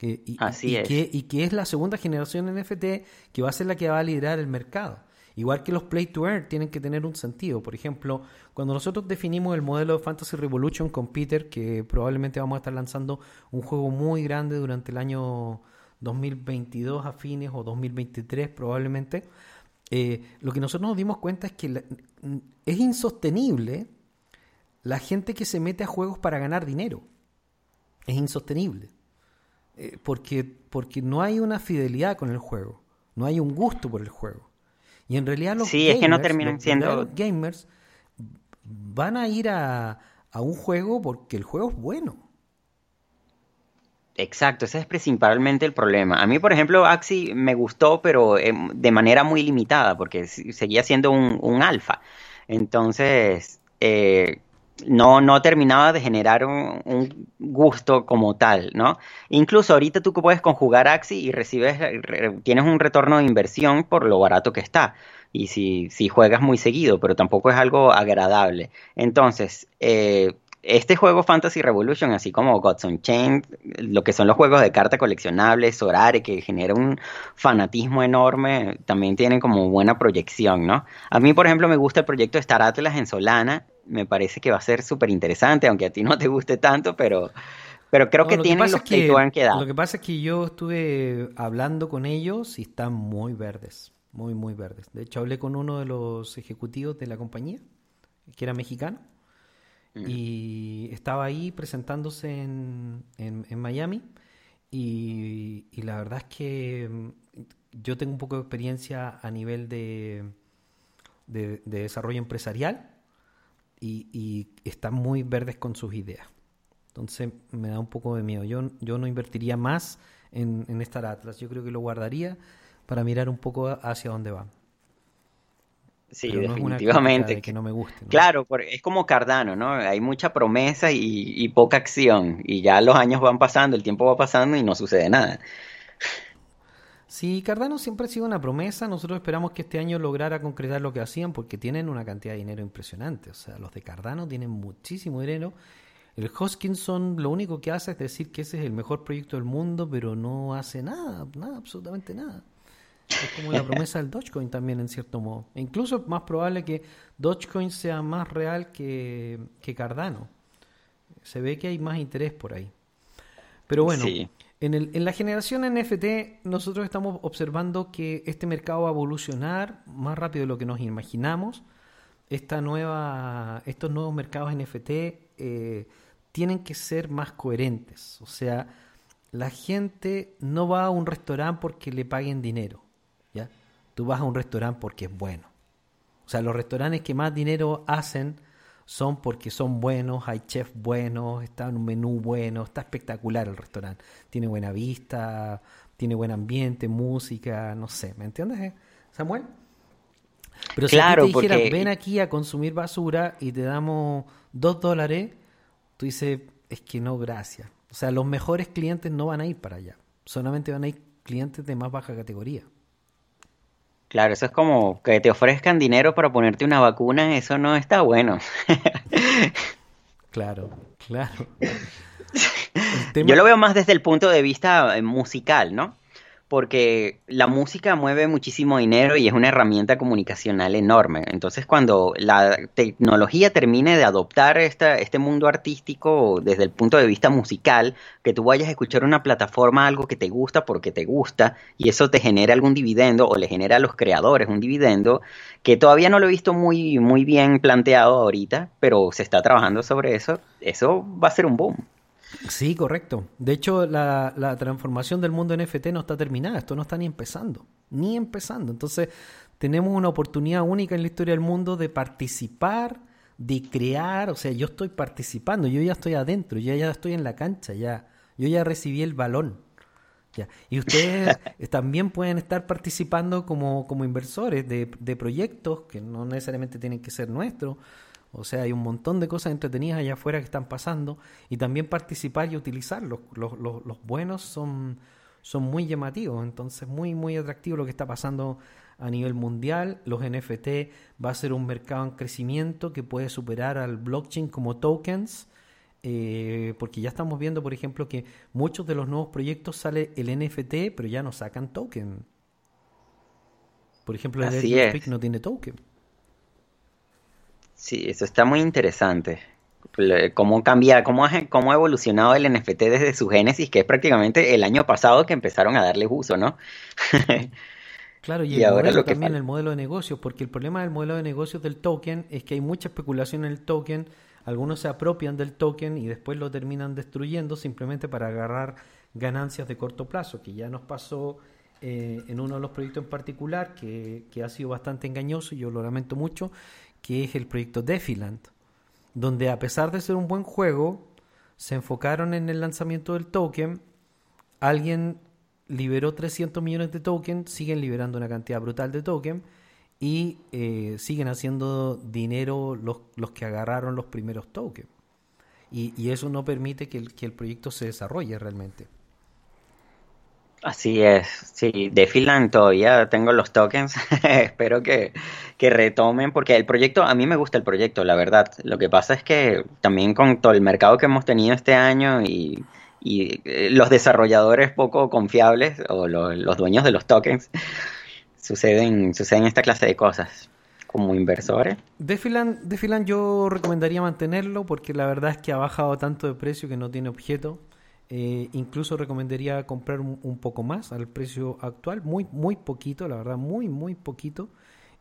y, Así es. Que, y que es la segunda generación NFT que va a ser la que va a liderar el mercado. Igual que los Play to Earn tienen que tener un sentido. Por ejemplo, cuando nosotros definimos el modelo de Fantasy Revolution con Peter, que probablemente vamos a estar lanzando un juego muy grande durante el año 2022 a fines o 2023 probablemente, eh, lo que nosotros nos dimos cuenta es que es insostenible la gente que se mete a juegos para ganar dinero. Es insostenible. Eh, porque, porque no hay una fidelidad con el juego, no hay un gusto por el juego. Y en realidad los, sí, es que no terminan siendo... gamers van a ir a, a un juego porque el juego es bueno. Exacto, ese es principalmente el problema. A mí, por ejemplo, Axi me gustó, pero eh, de manera muy limitada, porque seguía siendo un, un alfa. Entonces, eh, no, no terminaba de generar un, gusto como tal, ¿no? Incluso ahorita tú puedes conjugar Axi y recibes, tienes un retorno de inversión por lo barato que está. Y si, si juegas muy seguido, pero tampoco es algo agradable. Entonces, eh, este juego Fantasy Revolution, así como Gods Unchained, lo que son los juegos de carta coleccionables, Sorare, que genera un fanatismo enorme, también tienen como buena proyección, ¿no? A mí, por ejemplo, me gusta el proyecto Star Atlas en Solana, me parece que va a ser súper interesante, aunque a ti no te guste tanto, pero, pero creo que tienen los que, que Lo que pasa es que yo estuve hablando con ellos y están muy verdes, muy, muy verdes. De hecho, hablé con uno de los ejecutivos de la compañía, que era mexicano y estaba ahí presentándose en, en, Miami y, la verdad es que mm, yo tengo un poco de experiencia a nivel de, de, desarrollo empresarial y, y, están muy verdes con sus ideas. Entonces me da un poco de miedo. Yo, yo no invertiría más en, en Star Atlas. Yo creo que lo guardaría para mirar un poco hacia dónde va. Sí, definitivamente. que no me guste. Claro, es como Cardano, ¿no? Hay mucha promesa y, poca acción. Y ya los años van pasando, el tiempo va pasando y no sucede nada. Sí, Cardano siempre ha sido una promesa. Nosotros esperamos que este año lograra concretar lo que hacían porque tienen una cantidad de dinero impresionante. O sea, los de Cardano tienen muchísimo dinero. El Hoskinson lo único que hace es decir que ese es el mejor proyecto del mundo, pero no hace nada, nada, absolutamente nada. Es como la promesa del Dogecoin también, en cierto modo. E incluso es más probable que Dogecoin sea más real que, Cardano. Se ve que hay más interés por ahí. Pero bueno, en, la generación NFT nosotros estamos observando que este mercado va a evolucionar más rápido de lo que nos imaginamos. Estos nuevos mercados NFT eh, tienen que ser más coherentes. O sea, la gente no va a un restaurante porque le paguen dinero. Tú vas a un restaurante porque es bueno. O sea, los restaurantes que más dinero hacen son porque son buenos, hay chefs buenos, está en un menú bueno, está espectacular el restaurante. Tiene buena vista, tiene buen ambiente, música, no sé, ¿me entiendes, eh, Samuel? Pero si te dijera, ven aquí a consumir basura y te damos dos dólares, tú dices, es que no, gracias. O sea, los mejores clientes no van a ir para allá, solamente van a ir clientes de más baja categoría. Claro, eso es como que te ofrezcan dinero para ponerte una vacuna, eso no está bueno. claro, claro. Yo lo veo más desde el punto de vista eh, musical, ¿no? Porque la música mueve muchísimo dinero y es una herramienta comunicacional enorme. Entonces, cuando la tecnología termine de adoptar esta, este mundo artístico desde el punto de vista musical, que tú vayas a escuchar una plataforma, algo que te gusta porque te gusta, y eso te genera algún dividendo o le genera a los creadores un dividendo, que todavía no lo he visto muy, muy bien planteado ahorita, pero se está trabajando sobre eso, eso va a ser un boom. Sí, correcto. De hecho, la, la, transformación del mundo NFT no está terminada, esto no está ni empezando, ni empezando. Entonces, tenemos una oportunidad única en la historia del mundo de participar, de crear, o sea, yo estoy participando, yo ya estoy adentro, yo ya estoy en la cancha, ya, yo ya recibí el balón. Ya. Y ustedes también pueden estar participando como, como inversores de, de proyectos que no necesariamente tienen que ser nuestros, o sea, hay un montón de cosas entretenidas allá afuera que están pasando y también participar y utilizarlos. Los, los, los buenos son, son muy llamativos, entonces muy, muy atractivo lo que está pasando a nivel mundial. Los NFT va a ser un mercado en crecimiento que puede superar al blockchain como tokens. Eh, porque ya estamos viendo, por ejemplo, que muchos de los nuevos proyectos sale el NFT, pero ya no sacan token. Por ejemplo, el Speak no tiene token. Sí, eso está muy interesante. Cómo cambia, cómo ha, cómo ha evolucionado el NFT desde su génesis, que es prácticamente el año pasado que empezaron a darle uso, ¿no? Claro, y, ahora lo también el modelo de negocios, porque el problema del modelo de negocios del token es que hay mucha especulación en el token, algunos se apropian del token y después lo terminan destruyendo simplemente para agarrar ganancias de corto plazo, que ya nos pasó eh, en uno de los proyectos en particular, que, que ha sido bastante engañoso y yo lo lamento mucho, que es el proyecto Defiland, donde a pesar de ser un buen juego, se enfocaron en el lanzamiento del token, alguien liberó 300 millones de tokens, siguen liberando una cantidad brutal de tokens y eh, siguen haciendo dinero los, los, que agarraron los primeros tokens. Y, y eso no permite que el, que el proyecto se desarrolle realmente. Así es, sí, de todavía tengo los tokens, espero que, retomen, porque el proyecto, a mí me gusta el proyecto, la verdad. Lo que pasa es que también con todo el mercado que hemos tenido este año y, eh, los desarrolladores poco confiables o los dueños de los tokens, suceden, suceden esta clase de cosas como inversores. De Finland yo recomendaría mantenerlo porque la verdad es que ha bajado tanto de precio que no tiene objeto. Eh, incluso recomendaría comprar un, poco más al precio actual, muy, muy poquito, la verdad, muy, muy poquito,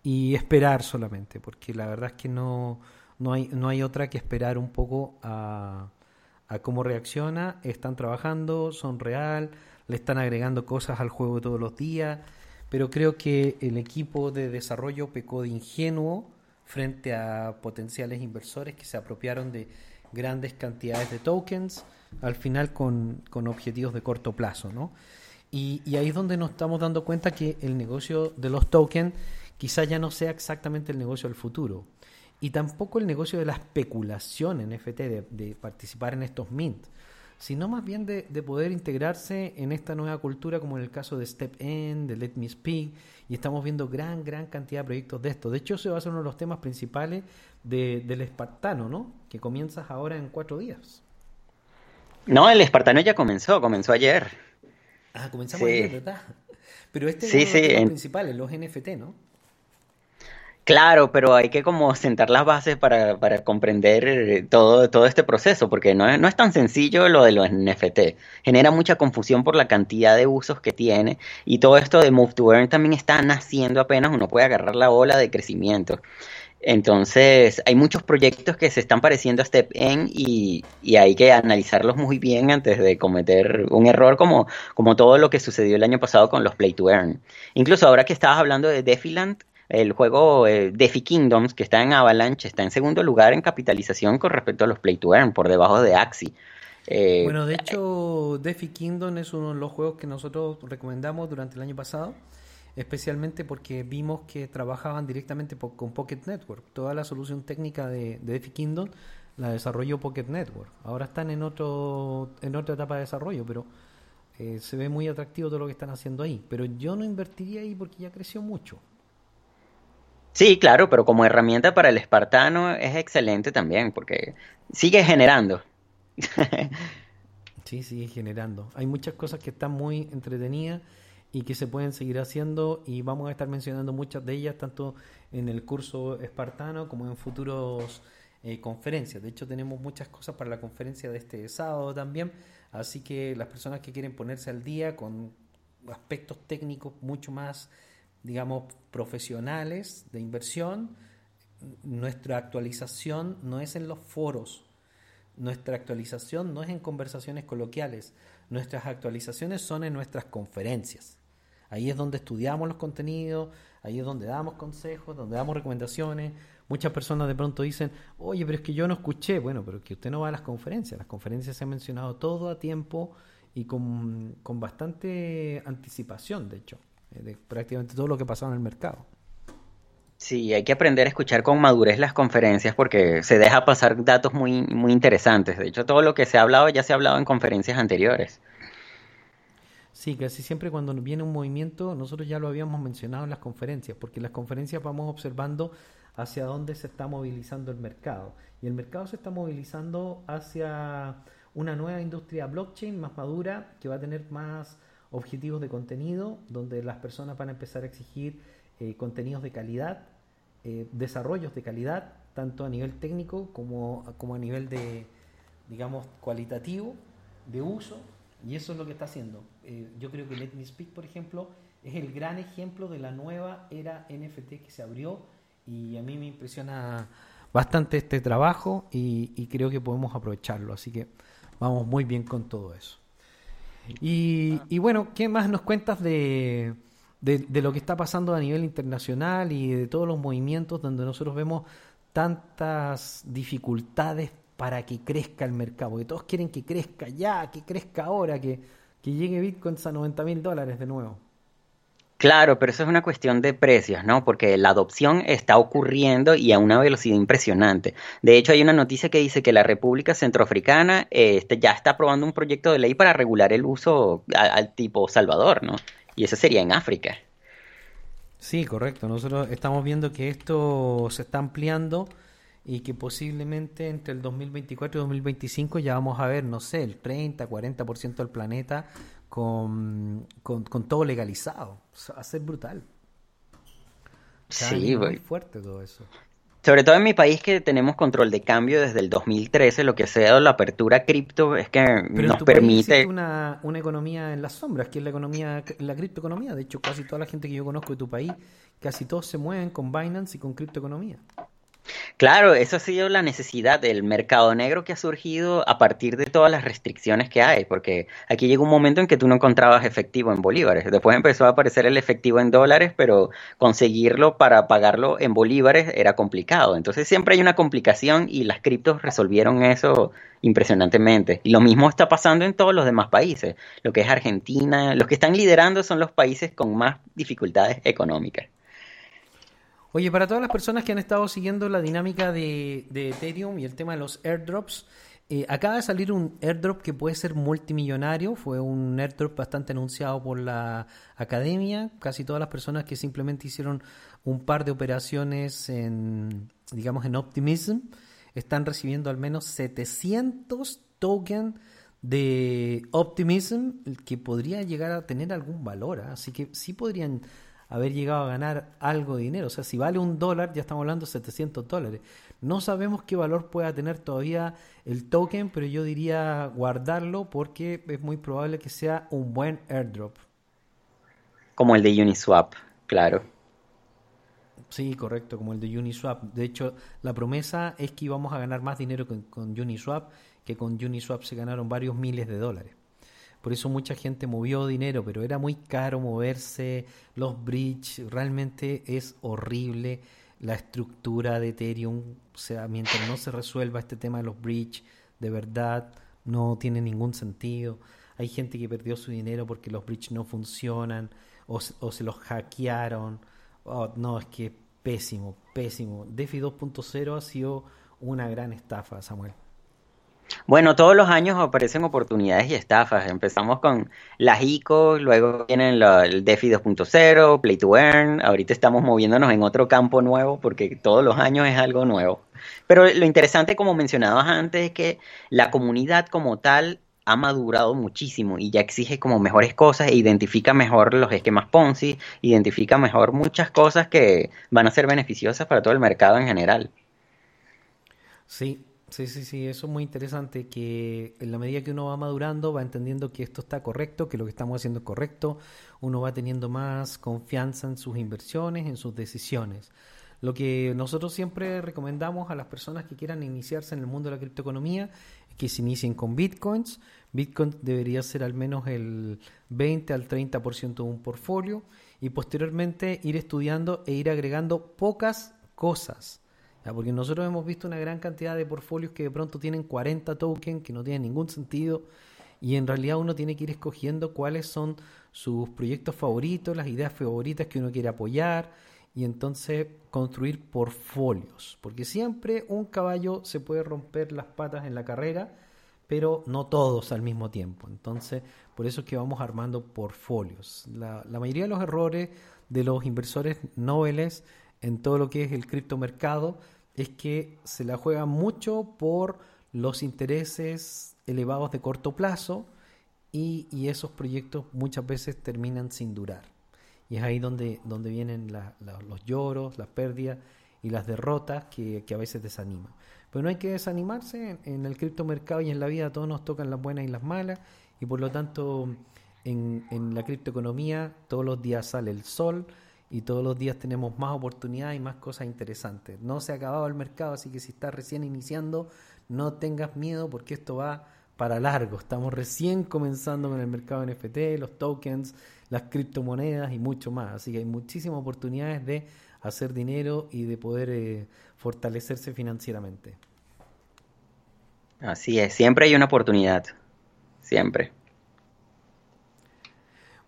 y esperar solamente, porque la verdad es que no, no, hay, no hay otra que esperar un poco a, a cómo reacciona. Están trabajando, son real, le están agregando cosas al juego todos los días, pero creo que el equipo de desarrollo pecó de ingenuo frente a potenciales inversores que se apropiaron de grandes cantidades de tokens al final con, con objetivos de corto plazo, ¿no? Y, ahí es donde nos estamos dando cuenta que el negocio de los tokens quizá ya no sea exactamente el negocio del futuro. Y tampoco el negocio de la especulación en FT, de, de participar en estos mint, sino más bien de, de, poder integrarse en esta nueva cultura, como en el caso de Step In, de Let Me Speak, y estamos viendo gran, gran cantidad de proyectos de esto. De hecho, ese va a ser uno de los temas principales de, del espartano, ¿no? Que comienzas ahora en cuatro días. No, el espartano ya comenzó, comenzó ayer. Ah, comenzamos ayer, ¿verdad? Pero este es uno de los en... principales, los NFT, ¿no? Claro, pero hay que como sentar las bases para, para comprender todo, todo este proceso, porque no es, no es tan sencillo lo de los NFT. Genera mucha confusión por la cantidad de usos que tiene y todo esto de Move to Earn también está naciendo apenas, uno puede agarrar la ola de crecimiento. Entonces, hay muchos proyectos que se están pareciendo a Step y, y, hay que analizarlos muy bien antes de cometer un error como, como todo lo que sucedió el año pasado con los Play to Earn. Incluso ahora que estabas hablando de Defiland, el juego eh, Defi Kingdoms, que está en Avalanche, está en segundo lugar en capitalización con respecto a los Play to Earn, por debajo de Axie. Eh, bueno, de hecho, Defi Kingdom es uno de los juegos que nosotros recomendamos durante el año pasado especialmente porque vimos que trabajaban directamente con Pocket Network. Toda la solución técnica de, de DeFi Kingdom la desarrolló Pocket Network. Ahora están en otro en otra etapa de desarrollo, pero eh, se ve muy atractivo todo lo que están haciendo ahí. Pero yo no invertiría ahí porque ya creció mucho. Sí, claro, pero como herramienta para el espartano es excelente también, porque sigue generando. sí, sigue generando. Hay muchas cosas que están muy entretenidas y que se pueden seguir haciendo y vamos a estar mencionando muchas de ellas tanto en el curso espartano como en futuros eh, conferencias. De hecho tenemos muchas cosas para la conferencia de este sábado también, así que las personas que quieren ponerse al día con aspectos técnicos mucho más, digamos, profesionales de inversión, nuestra actualización no es en los foros, nuestra actualización no es en conversaciones coloquiales, nuestras actualizaciones son en nuestras conferencias. Ahí es donde estudiamos los contenidos, ahí es donde damos consejos, donde damos recomendaciones. Muchas personas de pronto dicen, oye, pero es que yo no escuché. Bueno, pero que usted no va a las conferencias. Las conferencias se han mencionado todo a tiempo y con, bastante anticipación, de hecho, eh, de prácticamente todo lo que pasaba en el mercado. Sí, hay que aprender a escuchar con madurez las conferencias porque se deja pasar datos muy, muy interesantes. De hecho, todo lo que se ha hablado ya se ha hablado en conferencias anteriores. Sí, casi siempre cuando viene un movimiento, nosotros ya lo habíamos mencionado en las conferencias, porque en las conferencias vamos observando hacia dónde se está movilizando el mercado. Y el mercado se está movilizando hacia una nueva industria blockchain más madura, que va a tener más objetivos de contenido, donde las personas van a empezar a exigir eh, contenidos de calidad, eh, desarrollos de calidad, tanto a nivel técnico como, como a nivel de, digamos, cualitativo, de uso, y eso es lo que está haciendo. Eh, yo creo que Let Me Speak, por ejemplo, es el gran ejemplo de la nueva era NFT que se abrió y a mí me impresiona bastante este trabajo y, creo que podemos aprovecharlo. Así que vamos muy bien con todo eso. Y, bueno, ¿qué más nos cuentas de, de, lo que está pasando a nivel internacional y de todos los movimientos donde nosotros vemos tantas dificultades para que crezca el mercado? Que todos quieren que crezca ya, que crezca ahora, que que llegue Bitcoin a 90 mil dólares de nuevo. Claro, pero eso es una cuestión de precios, ¿no? Porque la adopción está ocurriendo y a una velocidad impresionante. De hecho, hay una noticia que dice que la República Centroafricana este, ya está aprobando un proyecto de ley para regular el uso al tipo Salvador, ¿no? Y eso sería en África. Sí, correcto. Nosotros estamos viendo que esto se está ampliando y que posiblemente entre el 2024 y 2025 ya vamos a ver, no sé, el 30, 40% del planeta con, con, todo legalizado. va a ser brutal. sí, muy fuerte todo eso. Sobre todo en mi país que tenemos control de cambio desde el 2013, lo que se ha dado la apertura cripto es que nos permite... una, una economía en las sombras, que es la economía, la criptoeconomía. De hecho, casi toda la gente que yo conozco de tu país, casi todos se mueven con Binance y con criptoeconomía. Claro, eso ha sido la necesidad del mercado negro que ha surgido a partir de todas las restricciones que hay, porque aquí llegó un momento en que tú no encontrabas efectivo en bolívares, después empezó a aparecer el efectivo en dólares, pero conseguirlo para pagarlo en bolívares era complicado, entonces siempre hay una complicación y las criptos resolvieron eso impresionantemente. Y lo mismo está pasando en todos los demás países, lo que es Argentina, los que están liderando son los países con más dificultades económicas. Oye, para todas las personas que han estado siguiendo la dinámica de, Ethereum y el tema de los airdrops, eh, acaba de salir un airdrop que puede ser multimillonario. Fue un airdrop bastante anunciado por la academia. Casi todas las personas que simplemente hicieron un par de operaciones en, digamos, en Optimism, están recibiendo al menos 700 tokens de Optimism que podría llegar a tener algún valor. ¿ah? Así que sí podrían haber llegado a ganar algo de dinero. O sea, si vale un dólar, ya estamos hablando de 700 dólares. No sabemos qué valor pueda tener todavía el token, pero yo diría guardarlo porque es muy probable que sea un buen airdrop. Como el de Uniswap, claro. Sí, correcto, como el de Uniswap. De hecho, la promesa es que íbamos a ganar más dinero con, con Uniswap, que con Uniswap se ganaron varios miles de dólares. Por eso mucha gente movió dinero, pero era muy caro moverse. Los bridge, realmente es horrible la estructura de Ethereum. O sea, mientras no se resuelva este tema de los bridge, de verdad no tiene ningún sentido. Hay gente que perdió su dinero porque los bridge no funcionan o, se los hackearon. Oh, no, es que pésimo, pésimo. DeFi 2.0 ha sido una gran estafa, Samuel. Bueno, todos los años aparecen oportunidades y estafas. Empezamos con las ICO, luego vienen el DeFi 2.0, Play to Earn. Ahorita estamos moviéndonos en otro campo nuevo porque todos los años es algo nuevo. Pero lo interesante, como mencionabas antes, es que la comunidad como tal ha madurado muchísimo y ya exige como mejores cosas e identifica mejor los esquemas Ponzi, identifica mejor muchas cosas que van a ser beneficiosas para todo el mercado en general. Sí, sí, sí, sí, eso es muy interesante, que en la medida que uno va madurando, va entendiendo que esto está correcto, que lo que estamos haciendo es correcto, uno va teniendo más confianza en sus inversiones, en sus decisiones. Lo que nosotros siempre recomendamos a las personas que quieran iniciarse en el mundo de la criptoeconomía es que se inicien con bitcoins. Bitcoin debería ser al menos el 20 al 30% de un portfolio y posteriormente ir estudiando e ir agregando pocas cosas. Porque nosotros hemos visto una gran cantidad de portfolios que de pronto tienen 40 tokens que no tienen ningún sentido y en realidad uno tiene que ir escogiendo cuáles son sus proyectos favoritos, las ideas favoritas que uno quiere apoyar y entonces construir portfolios, porque siempre un caballo se puede romper las patas en la carrera, pero no todos al mismo tiempo. Entonces, por eso es que vamos armando portfolios. La, mayoría de los errores de los inversores noveles en todo lo que es el criptomercado es que se la juegan mucho por los intereses elevados de corto plazo y, y esos proyectos muchas veces terminan sin durar. Y es ahí donde, donde vienen los lloros, las pérdidas y las derrotas que, a veces desaniman. Pero no hay que desanimarse, en, el criptomercado y en la vida todos nos tocan las buenas y las malas, y por lo tanto en, en la criptoeconomía todos los días sale el sol y todos los días tenemos más oportunidades y más cosas interesantes. No se ha acabado el mercado, así que si estás recién iniciando, no tengas miedo porque esto va para largo. Estamos recién comenzando con el mercado NFT, los tokens, las criptomonedas y mucho más. Así que hay muchísimas oportunidades de hacer dinero y de poder eh, fortalecerse financieramente. Así es, siempre hay una oportunidad. Siempre.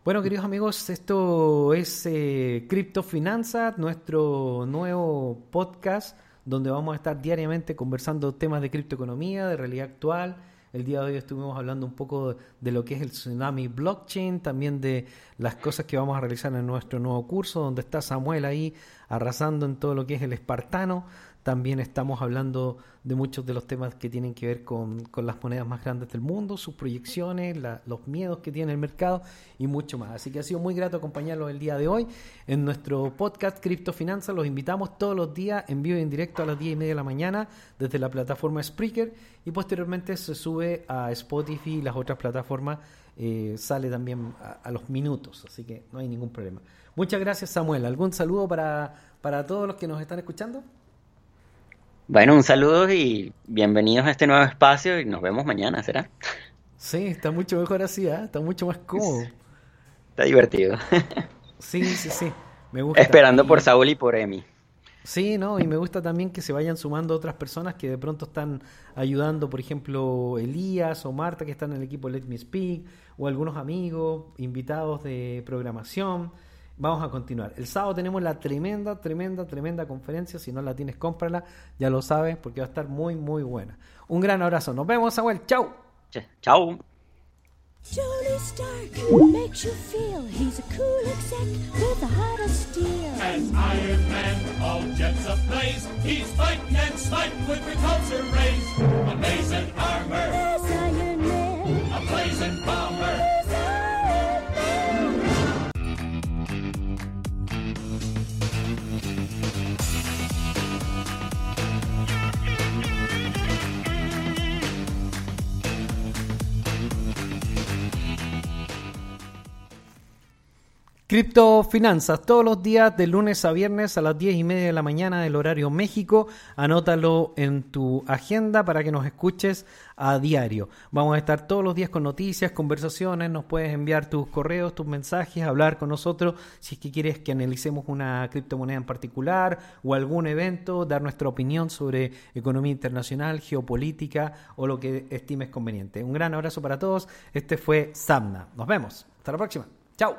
Bueno, queridos amigos, esto es eh, Criptofinanza, nuestro nuevo podcast donde vamos a estar diariamente conversando temas de criptoeconomía, de realidad actual el día de hoy estuvimos hablando un poco de lo que es el tsunami blockchain, también de las cosas que vamos a realizar en nuestro nuevo curso, donde está Samuel ahí arrasando en todo lo que es el espartano. También estamos hablando de muchos de los temas que tienen que ver con, las monedas más grandes del mundo, sus proyecciones, los miedos que tiene el mercado y mucho más. Así que ha sido muy grato acompañarlos el día de hoy en nuestro podcast Criptofinanza. Los invitamos todos los días en vivo y en directo a las 10 y media de la mañana desde la plataforma Spreaker y posteriormente se sube a Spotify y las otras plataformas. Eh, sale también a, los minutos, así que no hay ningún problema. Muchas gracias Samuel. ¿Algún saludo para, para todos los que nos están escuchando? Bueno, un saludo y bienvenidos a este nuevo espacio y nos vemos mañana, ¿será? Sí, está mucho mejor así, ¿eh? está mucho más cómodo. Está divertido. Sí, sí, sí. Me gusta. Esperando por Saúl y por Emi. Sí, ¿no? Y me gusta también que se vayan sumando otras personas que de pronto están ayudando, por ejemplo, Elías o Marta, que están en el equipo Let Me Speak, o algunos amigos, invitados de programación. Vamos a continuar. El sábado tenemos la tremenda, tremenda, tremenda conferencia. Si no la tienes, cómprala. Ya lo sabes, porque va a estar muy, muy buena. Un gran abrazo. Nos vemos, Samuel. Chau. Chau. Tony Stark makes you feel he's a cool exec with a heart of steel. As Iron Man, all jets ablaze, he's fighting and smite with repulsor rays. Amazing armor. Criptofinanzas, todos los días de lunes a viernes a las 10 y media de la mañana del horario México. Anótalo en tu agenda para que nos escuches a diario. Vamos a estar todos los días con noticias, conversaciones, nos puedes enviar tus correos, tus mensajes, hablar con nosotros si es que quieres que analicemos una criptomoneda en particular o algún evento, dar nuestra opinión sobre economía internacional, geopolítica o lo que estimes conveniente. Un gran abrazo para todos. Este fue Samna. Nos vemos. Hasta la próxima. Chao.